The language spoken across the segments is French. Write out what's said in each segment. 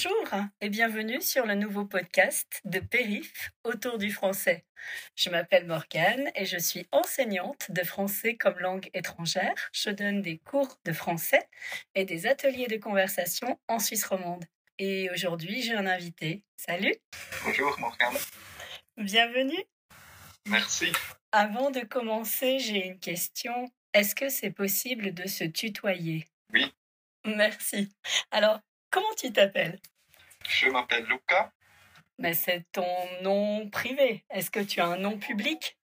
Bonjour et bienvenue sur le nouveau podcast de Périph autour du français. Je m'appelle Morgane et je suis enseignante de français comme langue étrangère. Je donne des cours de français et des ateliers de conversation en Suisse romande. Et aujourd'hui, j'ai un invité. Salut Bonjour Morgane. Bienvenue. Merci. Avant de commencer, j'ai une question. Est-ce que c'est possible de se tutoyer? Oui. Merci. Alors, comment tu t'appelles? Je m'appelle Luca. Mais c'est ton nom privé. Est-ce que tu as un nom public?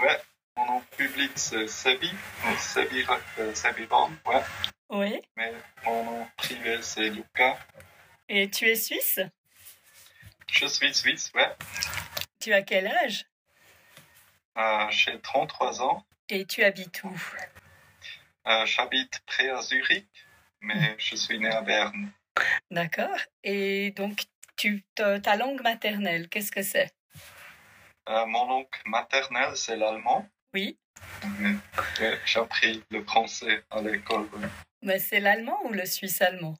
Ouais. Mon nom public c'est Sebi. Sebi, euh, Van, ouais. Oui. Mais mon nom privé c'est Luca. Et tu es suisse? Je suis suisse, ouais. Tu as quel âge? Euh, J'ai 33 ans. Et tu habites où? Euh, J'habite près à Zurich, mais je suis né à Berne. D'accord. Et donc, tu, ta, ta langue maternelle, qu'est-ce que c'est? Euh, mon langue maternelle c'est l'allemand. Oui. Ouais, J'ai appris le français à l'école. Mais c'est l'allemand ou le suisse allemand?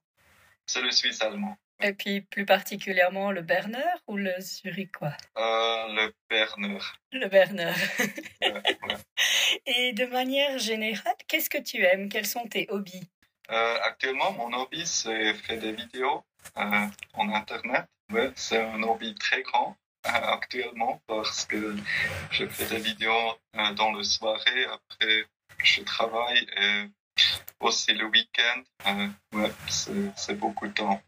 C'est le suisse allemand. Et puis plus particulièrement le berner ou le zurichois Euh, le Berner. Le berner. Ouais, ouais. Et de manière générale, qu'est-ce que tu aimes? Quels sont tes hobbies? Euh, actuellement, mon hobby, c'est faire des vidéos euh, en Internet. Ouais, c'est un hobby très grand euh, actuellement parce que je fais des vidéos euh, dans le soirée, après je travaille et aussi le week-end. Ouais, c'est beaucoup de temps.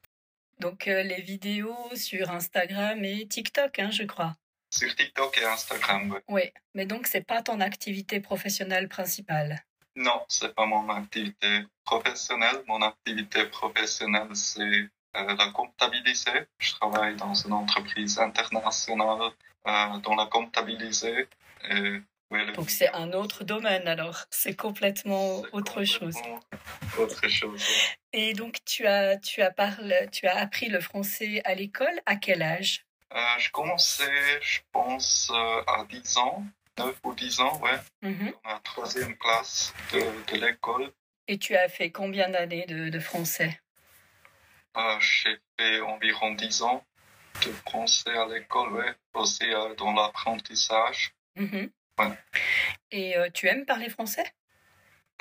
Donc les vidéos sur Instagram et TikTok, hein, je crois. Sur TikTok et Instagram, ouais. Oui. Mais donc c'est pas ton activité professionnelle principale. Non, c'est pas mon activité professionnelle. Mon activité professionnelle, c'est euh, la comptabilité. Je travaille dans une entreprise internationale euh, dans la comptabilité. Et, le- Donc c'est un autre domaine alors. C'est complètement autre chose. Autre chose. Et donc tu as tu as parlé, tu as appris le français à l'école à quel âge? Euh, je commençais, je pense, euh, à 10 ans, 9 ou 10 ans, ouais, dans la troisième classe de, de l'école. Et tu as fait combien d'années de, de français? Euh, J'ai fait environ 10 ans de français à l'école, ouais, aussi euh, dans l'apprentissage. Mhm. Ouais. Et euh, tu aimes parler français?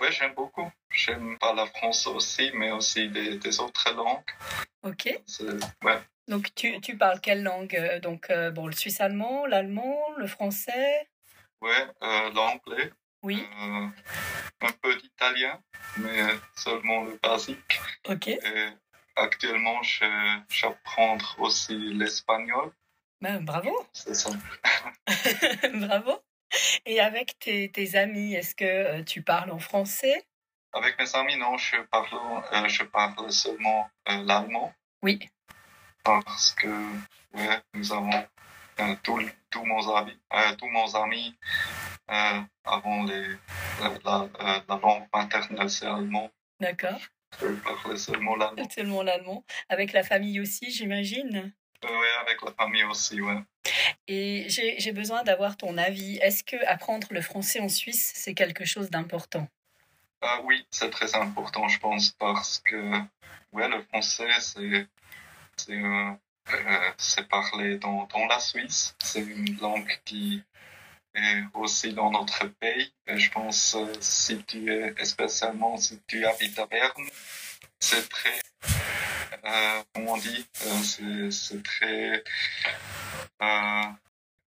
Ouais, j'aime beaucoup. J'aime pas la français aussi, mais aussi des, des autres langues. Ok. Ouais. Donc tu, tu parles quelle langue Euh, Donc euh, bon, le suisse allemand, l'allemand, le français? Ouais, euh, l'anglais, Oui. euh, un peu d'italien, mais seulement le basique. Ok. Et actuellement, je- j'apprends aussi l'espagnol. Ben, bravo. C'est ça. bravo. Et avec tes, tes amis, est-ce que euh, tu parles en français? Avec mes amis, non, je parle, euh, je parle seulement euh, l'allemand Oui. parce que ouais, nous avons euh, tous tous nos amis, euh, tous nos amis euh, avons les, la, la, euh, la langue maternelle, c'est allemand. D'accord. Je parle seulement l'allemand. Seulement l'allemand. Avec la famille aussi, j'imagine. Oui, avec la famille aussi, ouais. Et j'ai besoin d'avoir ton avis. Est-ce que apprendre le français en Suisse, c'est quelque chose d'important? Ah oui, c'est très important, je pense, parce que ouais, le français, c'est c'est euh, euh, c'est parlé dans, dans la Suisse. C'est une langue qui est aussi dans notre pays. Et je pense, euh, si tu es, spécialement si tu habites à Berne, c'est très, euh, comment on dit, euh, c'est très, euh,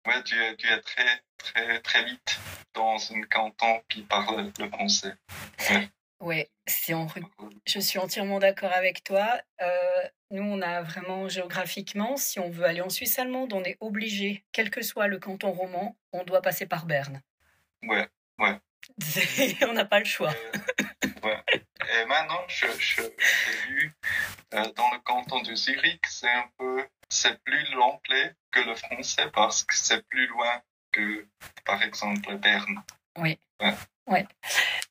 ouais, tu es, tu es très, très, très vite dans un canton qui parle le français. Si on re- je suis entièrement d'accord avec toi. Euh, nous, on a vraiment géographiquement, si on veut aller en Suisse allemande, on est obligé, quel que soit le canton roman, on doit passer par Berne. Ouais. on n'a pas le choix. Euh, ouais. Et maintenant, je, je, j'ai vu euh, dans le canton de Zurich, c'est un peu, c'est plus l'anglais que le français parce que c'est plus loin que, par exemple, Berne.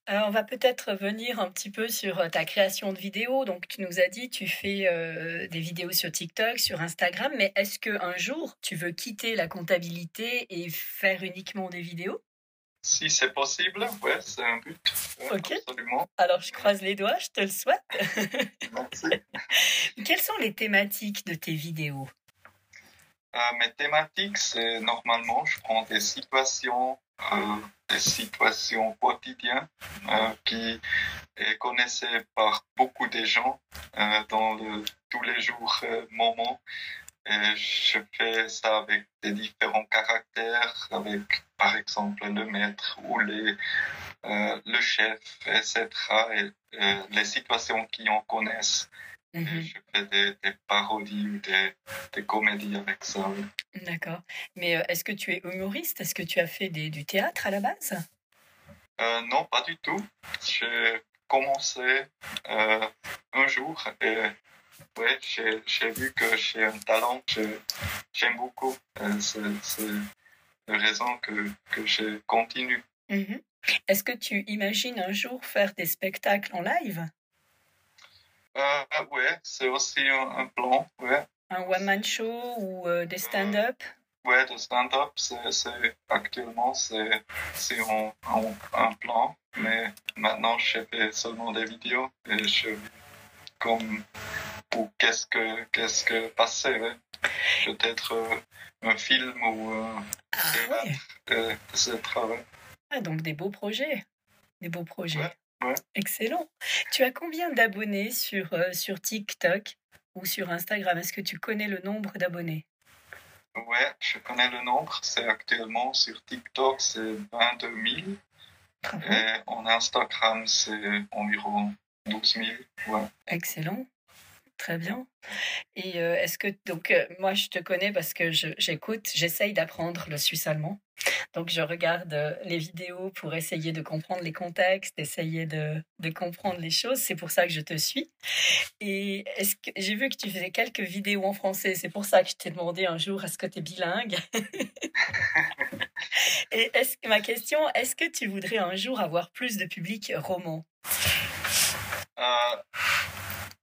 Euh, on va peut-être revenir un petit peu sur euh, ta création de vidéos. Donc, tu nous as dit, tu fais euh, des vidéos sur TikTok, sur Instagram, mais est-ce que un jour tu veux quitter la comptabilité et faire uniquement des vidéos? Si c'est possible, ouais, c'est un but. Ok. Absolument. Alors, je croise les doigts, je te le souhaite. Merci. Quelles sont les thématiques de tes vidéos? Euh, mes thématiques, c'est normalement, je prends des situations, des situations quotidiennes euh, qui est connaissées par beaucoup de gens euh, dans le tous les jours euh, moments. Et je fais ça avec des différents caractères, avec par exemple le maître ou les, euh, le chef, etc. Et, euh, les situations qui en connaissent. Mhm. je fais des, des parodies ou des, des comédies avec ça. oui. D'accord. Mais euh, est-ce que tu es humoriste? Est-ce que tu as fait des- du théâtre à la base? Euh, non, pas du tout. J'ai commencé euh, un jour et ouais, j'ai j'ai vu que j'ai un talent que j'aime beaucoup. C'est c'est la raison que, que je continue. Mhm. Est-ce que tu imagines un jour faire des spectacles en live? Euh, ouais, c'est aussi un, un plan. Ouais, Un one-man show ou euh, des stand-up? ouais de stand-up, c'est actuellement c'est un plan, mais maintenant je fais seulement des vidéos et je comme ou qu'est-ce que qu'est-ce que passer, ouais. peut-être euh, un film ou euh, Ah ouais euh, etc. ouais. Ah, donc des beaux projets. Des beaux projets. Ouais. Excellent. Tu as combien d'abonnés sur, euh, sur TikTok ou sur Instagram? Est-ce que tu connais le nombre d'abonnés? Ouais, je connais le nombre. C'est actuellement sur TikTok, c'est 22 000. Bravo. Et en Instagram, c'est environ 12 000. Ouais. Excellent. Très bien. Et euh, est-ce que, donc, euh, moi, je te connais parce que j'écoute, j'essaye d'apprendre le suisse allemand. Donc, je regarde euh, les vidéos pour essayer de comprendre les contextes, essayer de, de comprendre les choses. C'est pour ça que je te suis. Et est-ce que j'ai vu que tu faisais quelques vidéos en français. C'est pour ça que je t'ai demandé un jour, est-ce que tu es bilingue? Et est-ce que ma question, est-ce que tu voudrais un jour avoir plus de public roman?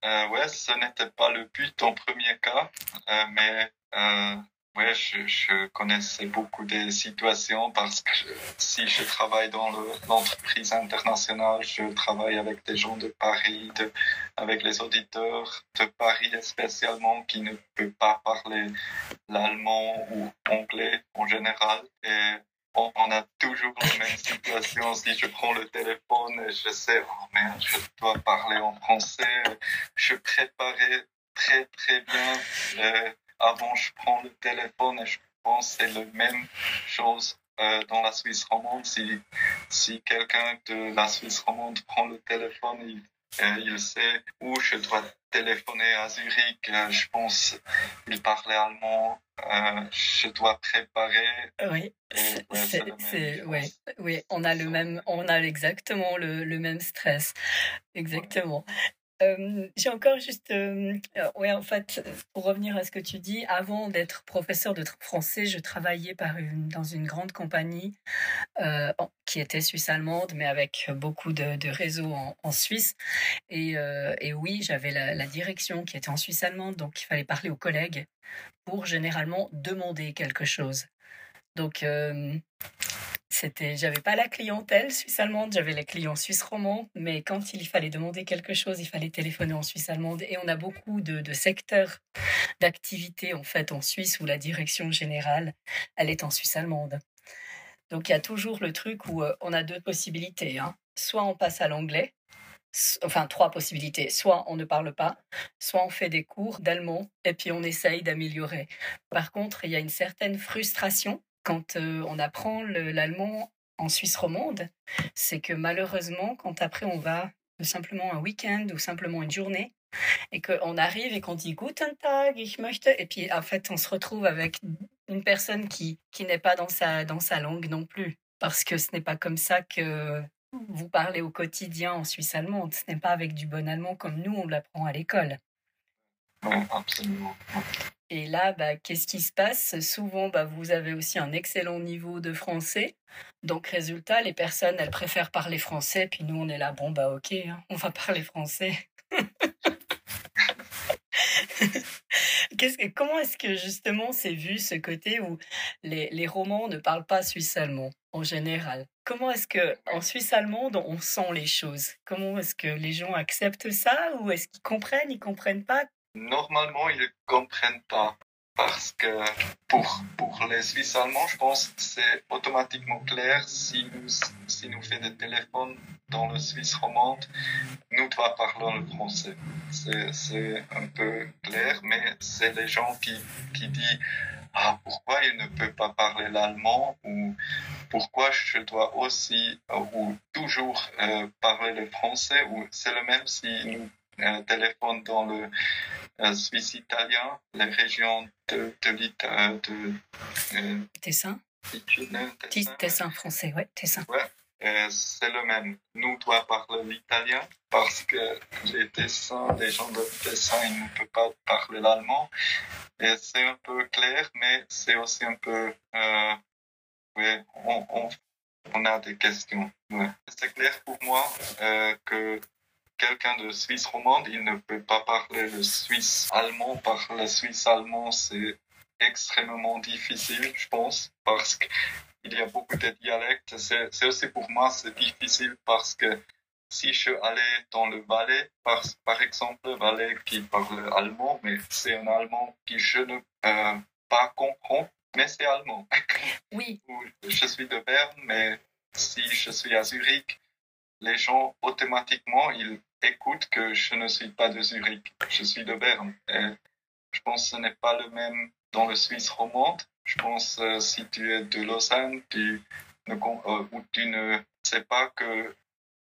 Euh, ouais, ce n'était pas le but en premier cas, euh, mais euh, ouais, je, je connaissais beaucoup des situations parce que si je travaille dans le- l'entreprise internationale, je travaille avec des gens de Paris, de, avec les auditeurs de Paris spécialement qui ne peuvent pas parler l'allemand ou anglais en général. Et on, a toujours la même situation. Si je prends le téléphone et je sais, oh merde, je dois parler en français, je préparais très très bien. Euh, avant, je prends le téléphone et je pense que c'est la même chose euh, dans la Suisse romande. Si, si quelqu'un de la Suisse romande prend le téléphone, il, euh, il sait où je dois téléphoner à Zurich. Euh, je pense qu'il parlait allemand. Euh, je dois préparer. Oui, c'est, ouais, ouais, oui, on a le même, on a exactement le, le même stress, exactement. Euh, j'ai encore juste, euh, euh, ouais, en fait, pour revenir à ce que tu dis, avant d'être professeur de français, je travaillais dans une grande compagnie euh, qui était suisse-allemande, mais avec beaucoup de, réseaux en, Suisse. Et, oui, j'avais la, la direction qui était en Suisse allemande, donc il fallait parler aux collègues pour généralement demander quelque chose. Donc, c'était, j'avais pas la clientèle suisse allemande, j'avais les clients suisse romands, mais quand il fallait demander quelque chose, il fallait téléphoner en suisse allemande. Et on a beaucoup de, de secteurs d'activité en fait en Suisse où la direction générale, elle est en suisse allemande. Donc il y a toujours le truc où euh, on a deux possibilités. hein. Soit on passe à l'anglais, enfin trois possibilités. Soit on ne parle pas, soit on fait des cours d'allemand et puis on essaye d'améliorer. Par contre, il y a une certaine frustration quand euh, on apprend le- l'allemand en Suisse romande, c'est que malheureusement, quand après on va simplement un week-end ou simplement une journée, et qu'on arrive et qu'on dit Guten Tag, ich möchte, et puis en fait on se retrouve avec une personne qui, qui n'est pas dans sa, dans sa langue non plus, parce que ce n'est pas comme ça que vous parlez au quotidien en Suisse allemande, ce n'est pas avec du bon allemand comme nous on l'apprend à l'école. Ouais, absolument. Et là, bah, qu'est-ce qui se passe? Souvent, bah, vous avez aussi un excellent niveau de français. Donc, résultat, les personnes, elles préfèrent parler français. Puis nous, on est là, bon, bah, ok, hein, on va parler français. Que, comment est-ce que justement c'est vu ce côté où les, les romans ne parlent pas suisse-allemand en général? Comment est-ce que en Suisse allemande on sent les choses? Comment est-ce que les gens acceptent ça? Ou est-ce qu'ils comprennent, ils comprennent pas? Normalement, ils ne comprennent pas parce que pour, pour les Suisses allemands, je pense que c'est automatiquement clair. Si nous, si nous faisons des téléphones dans le Suisse romande, nous devons parler le français. C'est un peu clair, mais c'est les gens qui, qui disent ah, pourquoi il ne peut pas parler l'allemand? ou pourquoi je dois aussi ou toujours euh, parler le français? ou c'est le même si nous euh, téléphone dans le euh, Suisse italien, les régions de, de l'Italie. Euh, Tessin Tessin français, oui, Tessin. Ouais, euh, c'est le même. Nous doit parler l'italien parce que les Tessins, les gens de Tessin, ils ne peuvent pas parler l'allemand. Et c'est un peu clair, mais c'est aussi un peu. Euh, ouais, on, on, on, a des questions. Ouais. C'est clair pour moi euh, que quelqu'un de Suisse romande, il ne peut pas parler le suisse allemand. Parler suisse allemand, c'est extrêmement difficile, je pense, parce qu'il y a beaucoup de dialectes. C'est aussi pour moi, c'est difficile parce que si je allais dans le Valais, par, par exemple, le Valais qui parle allemand, mais c'est un allemand qui je ne euh, pas comprends, mais c'est allemand. Oui. je suis de Berne, mais si je suis à Zurich, les gens automatiquement ils écoutent que je ne suis pas de Zurich, je suis de Berne. Et je pense que ce n'est pas le même dans le Suisse romande. Je pense que euh, si tu es de Lausanne, tu ne, euh, ou tu ne sais pas que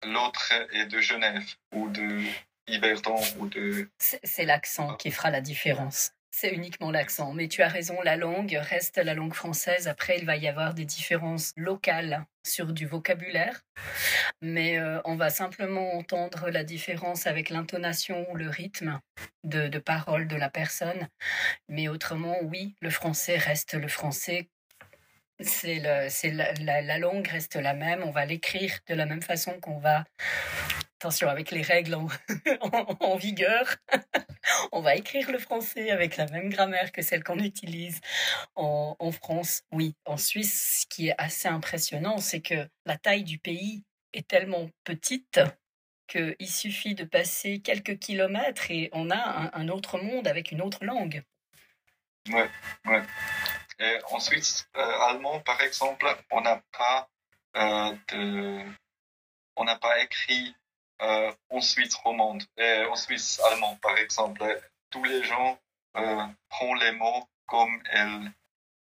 l'autre est de Genève ou de Yverdon ou de. C'est l'accent qui fera la différence. C'est uniquement l'accent. Mais tu as raison, la langue reste la langue française. Après, il va y avoir des différences locales sur du vocabulaire. Mais euh, on va simplement entendre la différence avec l'intonation ou le rythme de, de parole de la personne. Mais autrement, oui, le français reste le français c'est la, la, la, langue reste la même, on va l'écrire de la même façon qu'on va attention avec les règles en, vigueur, on va écrire le français avec la même grammaire que celle qu'on utilise en, France. Oui, en Suisse, ce qui est assez impressionnant, c'est que la taille du pays est tellement petite qu'il suffit de passer quelques kilomètres et on a un, un autre monde avec une autre langue. Ouais, ouais. Et en Suisse euh, allemand, par exemple, on n'a pas euh, de, on n'a pas écrit euh, en Suisse romande et en Suisse allemand, par exemple. Tous les gens euh, prennent les mots comme elles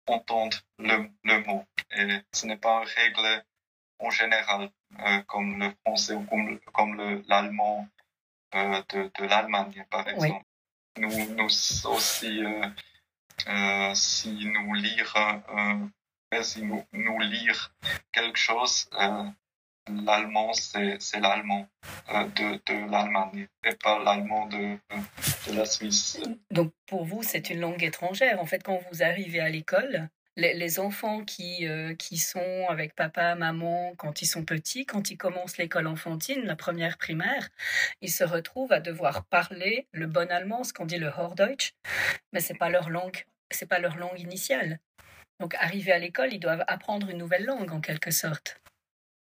entendent le, le mot. Et ce n'est pas une règle en général, euh, comme le français ou comme, comme l'allemand de, de l'Allemagne, par exemple. Oui. Nous, nous aussi, si nous lire, si nous, nous lire quelque chose, l'allemand, c'est l'allemand euh, de, de l'Allemagne et pas l'allemand de, de, la Suisse. Donc pour vous, c'est une langue étrangère. En fait, quand vous arrivez à l'école, les, les, enfants qui, euh, qui sont avec papa, maman, quand ils sont petits, quand ils commencent l'école enfantine, la première primaire, ils se retrouvent à devoir parler le bon allemand, ce qu'on dit le Hochdeutsch, mais c'est pas leur langue, c'est pas leur langue initiale. Donc, arrivés à l'école, ils doivent apprendre une nouvelle langue en quelque sorte.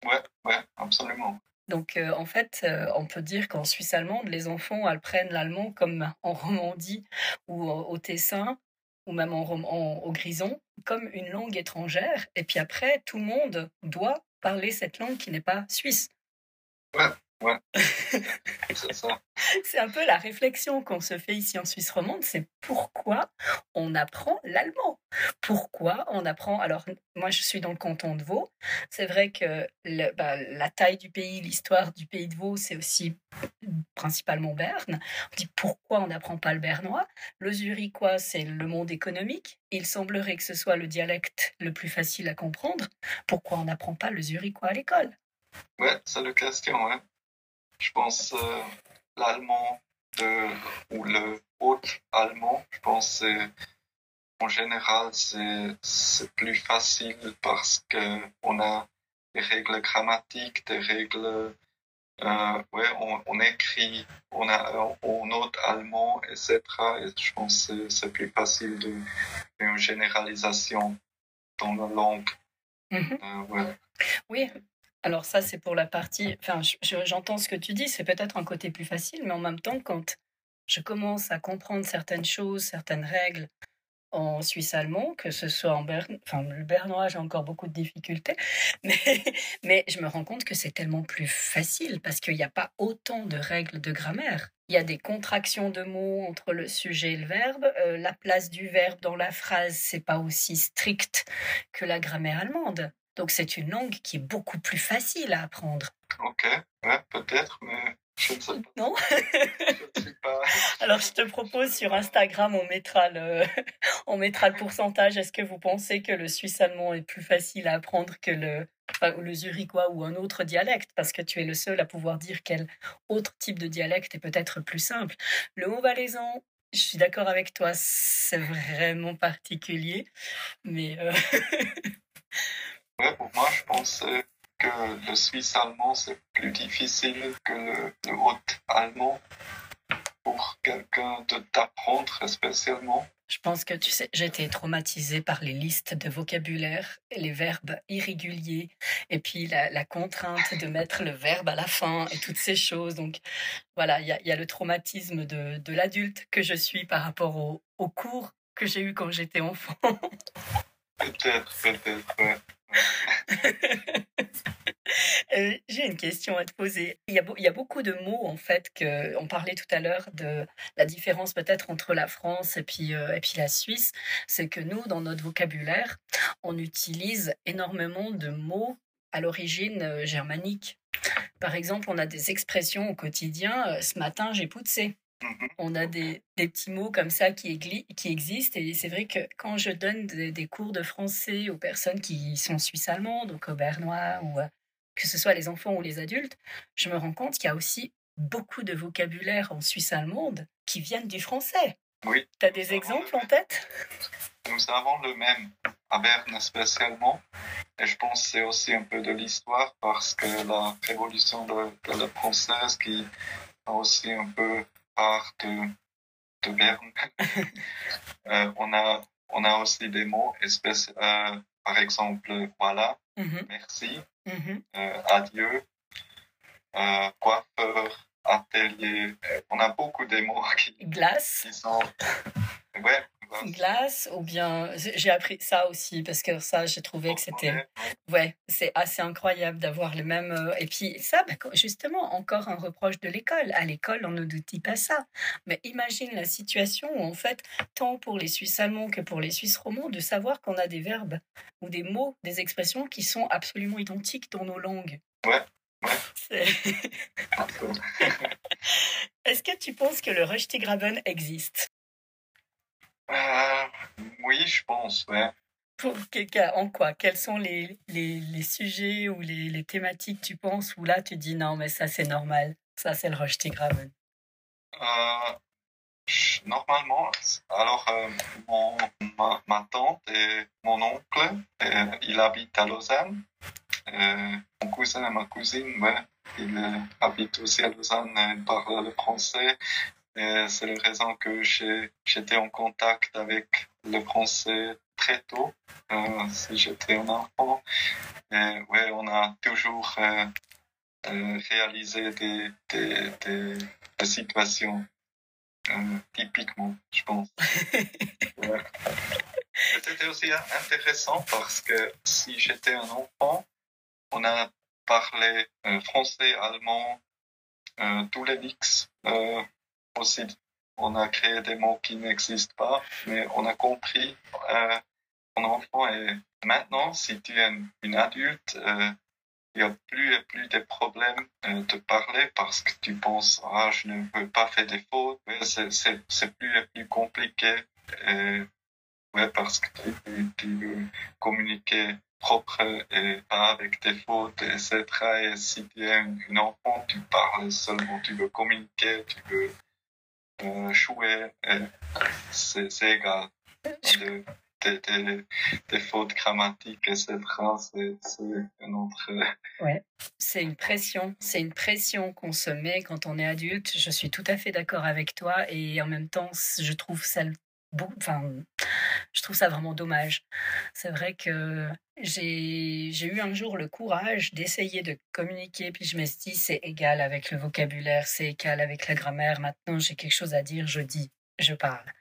Ouais, ouais, absolument. Donc, euh, en fait, euh, on peut dire qu'en Suisse allemande, les enfants apprennent l'allemand comme en Romandie ou au Tessin, ou même en, en, au Grison, comme une langue étrangère. Et puis après, tout le monde doit parler cette langue qui n'est pas suisse. Ouais, Ouais. c'est un peu la réflexion qu'on se fait ici en Suisse romande, c'est pourquoi on apprend l'allemand? Pourquoi on apprend? Alors, moi, je suis dans le canton de Vaud. C'est vrai que le, bah, la taille du pays, l'histoire du pays de Vaud, c'est aussi principalement Berne. On dit pourquoi on n'apprend pas le bernois? Le zurichois, c'est le monde économique. Il semblerait que ce soit le dialecte le plus facile à comprendre. Pourquoi on n'apprend pas le zurichois à l'école? Ouais, c'est la question, ouais je pense euh, l'allemand ou le haut allemand, je pense en général c'est plus facile parce que on a des règles grammatiques, des règles euh, ouais, on, on, écrit, on a on note allemand, etc. Et je pense que c'est plus facile de faire une généralisation dans la langue Mhm. ouais. Oui, alors ça, c'est pour la partie... Enfin, j'entends ce que tu dis, c'est peut-être un côté plus facile, mais en même temps, quand je commence à comprendre certaines choses, certaines règles en suisse allemand, que ce soit en bern... enfin, le bernois, j'ai encore beaucoup de difficultés, mais, mais je me rends compte que c'est tellement plus facile parce qu'il n'y a pas autant de règles de grammaire. Il y a des contractions de mots entre le sujet et le verbe. Euh, la place du verbe dans la phrase, c'est pas aussi strict que la grammaire allemande. Donc c'est une langue qui est beaucoup plus facile à apprendre. Ok, ouais, peut-être, mais je ne sais pas. Non? Alors je te propose sur Instagram, on mettra le, on mettra le pourcentage. Est-ce que vous pensez que le suisse allemand est plus facile à apprendre que le, le zurichois ou un autre dialecte? Parce que tu es le seul à pouvoir dire quel autre type de dialecte est peut-être plus simple. Le haut valaisan, je suis d'accord avec toi, c'est vraiment particulier, mais... Euh, pour moi, je pense que le suisse allemand, c'est plus difficile que le, haut allemand pour quelqu'un de t'apprendre spécialement. Je pense que tu sais, j'ai été traumatisée par les listes de vocabulaire, et les verbes irréguliers, et puis la, contrainte de mettre le verbe à la fin et toutes ces choses. Donc voilà, il y a, le traumatisme de, de l'adulte que je suis par rapport au, au cours que j'ai eu quand j'étais enfant. peut-être, peut-être, ouais. Euh, j'ai une question à te poser. Il y, a, beaucoup de mots, en fait, que on parlait tout à l'heure de la différence peut-être entre la France et puis, euh, et puis la Suisse. C'est que nous, dans notre vocabulaire, on utilise énormément de mots à l'origine euh, germanique. Par exemple, on a des expressions au quotidien. ce matin, j'ai poussé. On a des, petits mots comme ça qui, qui existent. Et c'est vrai que quand je donne des, cours de français aux personnes qui sont suisses-allemandes, donc aux bernois, ou euh, que ce soit les enfants ou les adultes, je me rends compte qu'il y a aussi beaucoup de vocabulaire en suisse allemande qui viennent du français. Oui. Tu as des exemples en tête? Nous avons le même à Berne spécialement. Et je pense que c'est aussi un peu de l'histoire parce que la révolution de, de la française qui a aussi un peu part de, de Berne. euh, on, a, on a aussi des mots, espèces, euh, par exemple, voilà, mm-hmm. merci, mm-hmm. euh, adieu, euh, coiffeur, atelier. On a beaucoup de mots qui, Glace. qui sont. Ouais, glace ou bien j'ai appris ça aussi parce que ça j'ai trouvé que c'était ouais. c'est assez incroyable d'avoir les mêmes euh, et puis ça bah, justement encore un reproche de l'école. À l'école on ne dit pas ça. Mais imagine la situation où en fait tant pour les Suisses allemands que pour les Suisses romands de savoir qu'on a des verbes ou des mots des expressions qui sont absolument identiques dans nos langues. Ouais Est-ce que tu penses que le Röstigraben existe? Euh, oui, je pense, ouais. Pour, en quoi? Quels sont les, les, les sujets ou les, les, thématiques, tu penses, où là tu dis non, mais ça c'est normal, ça c'est le Röstigraben euh, Normalement, alors euh, mon, ma, ma, tante et mon oncle, euh, il habite à Lausanne. mon cousin et ma cousine, ouais, il habite aussi à Lausanne, il parle le français c'est la raison que j'étais en contact avec le français très tôt, euh, si j'étais un enfant. Et, ouais, on a toujours euh, euh, réalisé des, des, des, situations typiquement, je pense. C'était aussi intéressant parce que si j'étais un enfant, on a parlé français, allemand, tous les mix aussi, on a créé des mots qui n'existent pas, mais on a compris euh, enfant. Et maintenant, si tu es une, adulte, euh, il n'y a plus et plus de problèmes euh, de parler parce que tu penses, ah, je ne veux pas faire des fautes. C'est plus et plus compliqué. ouais, parce que tu, veux communiquer propre et pas avec des fautes, etc. Et si tu es un enfant, tu parles seulement, tu veux communiquer, tu veux euh, jouer, c'est égal. des, fautes grammatiques, etc. C'est un autre. Ouais, c'est une pression. C'est une pression qu'on se met quand on est adulte. Je suis tout à fait d'accord avec toi et en même temps, je trouve ça je trouve ça vraiment dommage. C'est vrai que j'ai eu un jour le courage d'essayer de communiquer, puis je me suis dit, c'est égal avec le vocabulaire, c'est égal avec la grammaire. Maintenant, j'ai quelque chose à dire, je dis, je parle.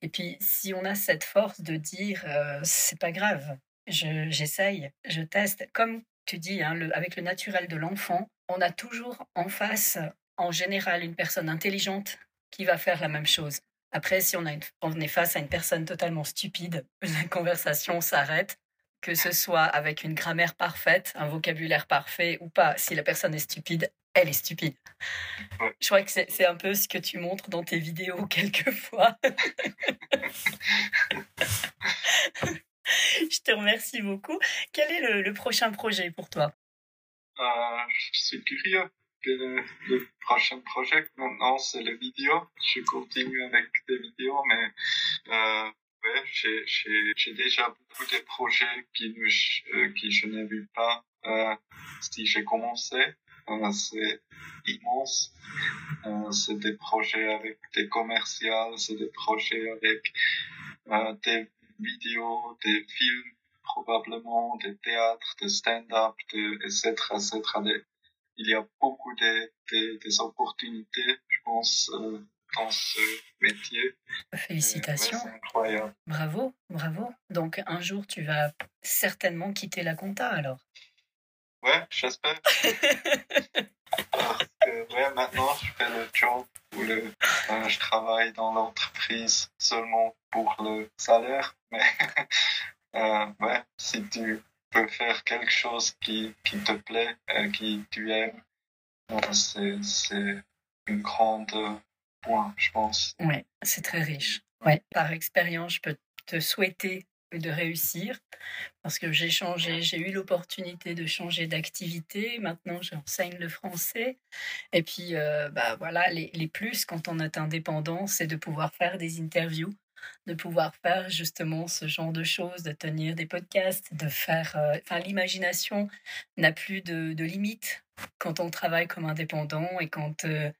Et puis, si on a cette force de dire, euh, c'est pas grave, j'essaye, je, teste, comme tu dis, hein, avec le naturel de l'enfant, on a toujours en face, en général, une personne intelligente qui va faire la même chose. Après, si on, a on est face à une personne totalement stupide, la conversation s'arrête, que ce soit avec une grammaire parfaite, un vocabulaire parfait ou pas. Si la personne est stupide, elle est stupide. Je crois que c'est un peu ce que tu montres dans tes vidéos quelquefois. Je te remercie beaucoup. Quel est le, prochain projet pour toi? Euh, Je suis curieux. Le, prochain projet maintenant, c'est les vidéos. Je continue avec des vidéos, mais euh, ouais, j'ai déjà beaucoup de projets qui, euh, qui je n'ai vu pas euh, si j'ai commencé. Euh, c'est immense. Euh, c'est des projets avec des commerciales, c'est des projets avec euh, des vidéos, des films, probablement des théâtres, des stand-up, etc., etc. il y a beaucoup de, des opportunités, je pense, euh, dans ce métier. Félicitations. incroyable. Bravo, bravo. Donc un jour, tu vas certainement quitter la compta alors. Ouais, j'espère. Parce que ouais, maintenant, je fais le job où le, euh, je travaille dans l'entreprise seulement pour le salaire. Mais euh, ouais, si tu peux faire quelque chose qui, qui te plaît, qui tu aimes, euh, c'est, une grande point, je pense. Ouais, c'est très riche. Ouais. Par expérience, je peux te souhaiter de réussir parce que j'ai changé, j'ai eu l'opportunité de changer d'activité. Maintenant, j'enseigne le français. Et puis, euh, bah voilà, les, les, plus quand on est indépendant, c'est de pouvoir faire des interviews, de pouvoir faire justement ce genre de choses, de tenir des podcasts, de faire. Euh, l'imagination n'a plus de, de limites quand on travaille comme indépendant et quand euh,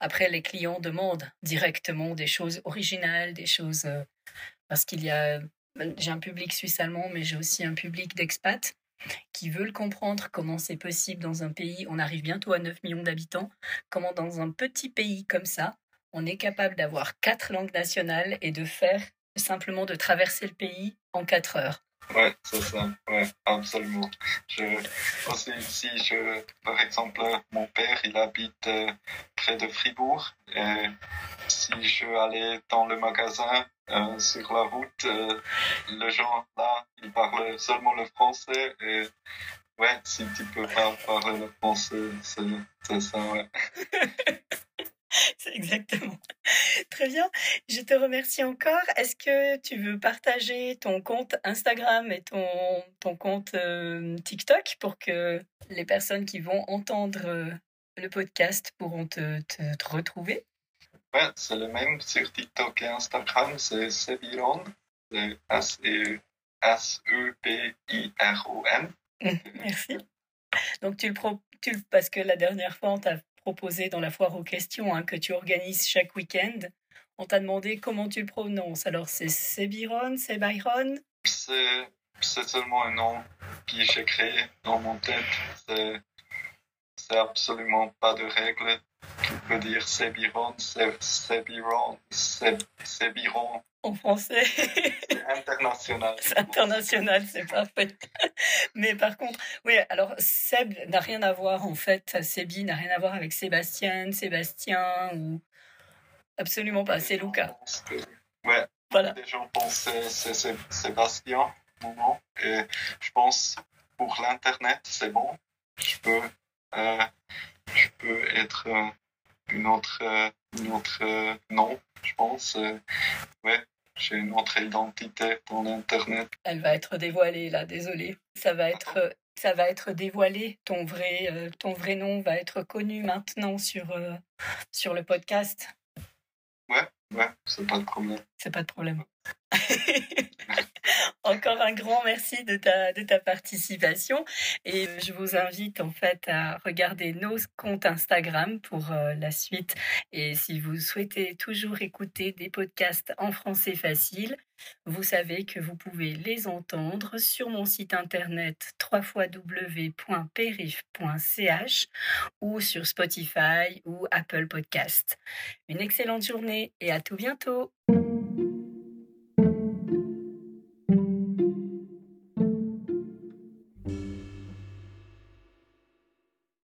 après les clients demandent directement des choses originales, des choses parce qu'il y a j'ai un public suisse-allemand, mais j'ai aussi un public d'expats qui veulent comprendre comment c'est possible dans un pays, on arrive bientôt à 9 millions d'habitants, comment dans un petit pays comme ça, on est capable d'avoir quatre langues nationales et de faire simplement de traverser le pays en quatre heures. Ouais, c'est ça, ouais, absolument. Je, aussi, si je, par exemple, mon père, il habite euh, près de Fribourg, et si je allais dans le magasin, euh, sur la route, euh, les gens là, ils parlent seulement le français et ouais, si tu peux pas parler le français, c'est ça, ouais. C'est exactement. Très bien. Je te remercie encore. Est-ce que tu veux partager ton compte Instagram et ton, ton compte euh, TikTok pour que les personnes qui vont entendre euh, le podcast pourront te, te, retrouver? Ouais, c'est le même sur TikTok et Instagram. C'est Sebiron. C'est S-E-B-I-R-O-N. Merci. Donc, tu le, pro, tu parce que la dernière fois, on t'a proposé dans la foire aux questions hein, que tu organises chaque week-end. On t'a demandé comment tu le prononces. Alors, c'est Sebiron, c'est Byron C'est seulement un nom que j'ai créé dans mon tête. C'est absolument pas de règle. Tu peux dire Sebiron, Sebiron, Sebiron. En français. c'est international. C'est international, c'est parfait. Mais par contre, oui, alors Seb n'a rien à voir en fait, Sebi n'a rien à voir avec Sébastien, Sébastien ou absolument pas, c'est Luca. Ouais, voilà. les gens pensent c'est Sébastien, moment, et je pense pour l'internet c'est bon. Je peux, euh, je peux être euh, une autre, euh, une autre nom, je pense. ouais, j'ai une autre identité dans l'internet. Elle va être dévoilée là, désolé. Ça va être ça va être dévoilé. Ton vrai, euh, ton vrai nom va être connu maintenant sur, euh, sur le podcast. Ouais, c'est pas de problème. c'est pas de problème. Encore un grand merci de ta, de ta participation et je vous invite en fait à regarder nos comptes Instagram pour euh, la suite et si vous souhaitez toujours écouter des podcasts en français facile, vous savez que vous pouvez les entendre sur mon site internet www.perif.ch ou sur Spotify ou Apple Podcast. Une excellente journée et à tout bientôt.